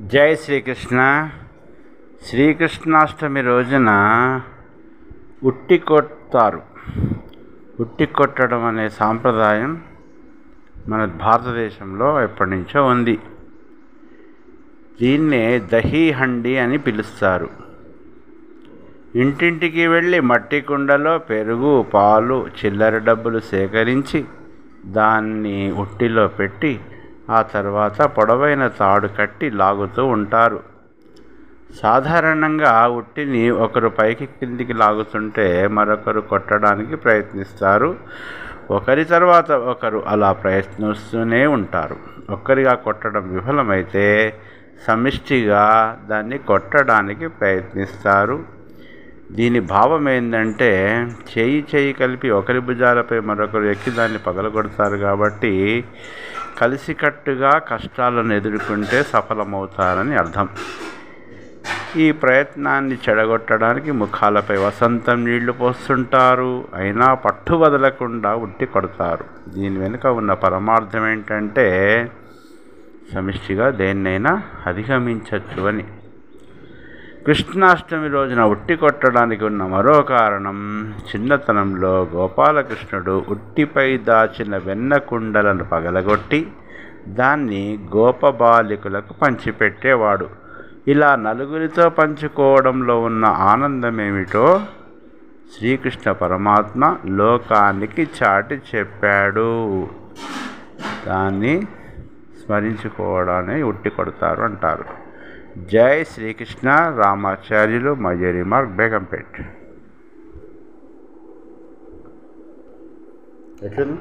జై శ్రీకృష్ణ. శ్రీకృష్ణాష్టమి రోజున ఉట్టి కొడతారు. ఉట్టి కొట్టడం అనే సాంప్రదాయం మన భారతదేశంలో ఎప్పటి నుంచో ఉంది. దీన్నే దహీ హండి అని పిలుస్తారు. ఇంటింటికి వెళ్ళి మట్టి కుండలో పెరుగు పాలు చిల్లర డబ్బులు సేకరించి దాన్ని ఉట్టిలో పెట్టి ఆ తర్వాత పొడవైన తాడు కట్టి లాగుతూ ఉంటారు. సాధారణంగా ఉట్టిని ఒకరు పైకి కిందికి లాగుతుంటే మరొకరు కొట్టడానికి ప్రయత్నిస్తారు. ఒకరి తర్వాత ఒకరు అలా ప్రయత్నిస్తూనే ఉంటారు. ఒక్కరిగా కొట్టడం విఫలమైతే సమిష్టిగా దాన్ని కొట్టడానికి ప్రయత్నిస్తారు. దీని భావం ఏంటంటే చేయి చేయి కలిపి ఒకరి భుజాలపై మరొకరు ఎక్కి దాన్ని పగలగొడతారు కాబట్టి కలిసికట్టుగా కష్టాలను ఎదుర్కొంటే సఫలమవుతారని అర్థం. ఈ ప్రయత్నాన్ని చెడగొట్టడానికి ముఖాలపై వసంతం నీళ్ళు పోస్తుంటారు. అయినా పట్టు వదలకుండా ఉట్టి కొడతారు. దీని వెనుక ఉన్న పరమార్థం ఏంటంటే సమిష్టిగా దేన్నైనా అధిగమించవచ్చు అని. కృష్ణాష్టమి రోజున ఉట్టి కొట్టడానికి ఉన్న మరో కారణం చిన్నతనంలో గోపాలకృష్ణుడు ఉట్టిపై దాచిన వెన్న కుండలను పగలగొట్టి దాన్ని గోపబాలికలకు పంచిపెట్టేవాడు. ఇలా నలుగురితో పంచుకోవడంలో ఉన్న ఆనందం ఏమిటో శ్రీకృష్ణ పరమాత్మ లోకానికి చాటి చెప్పాడు. దాన్ని స్మరించుకోవడాన్ని ఉట్టి కొడతారు అంటారు. జై శ్రీకృష్ణ రామాచార్యులు మయూరి మార్క్ బేగంపేట్. ఎట్లుంది?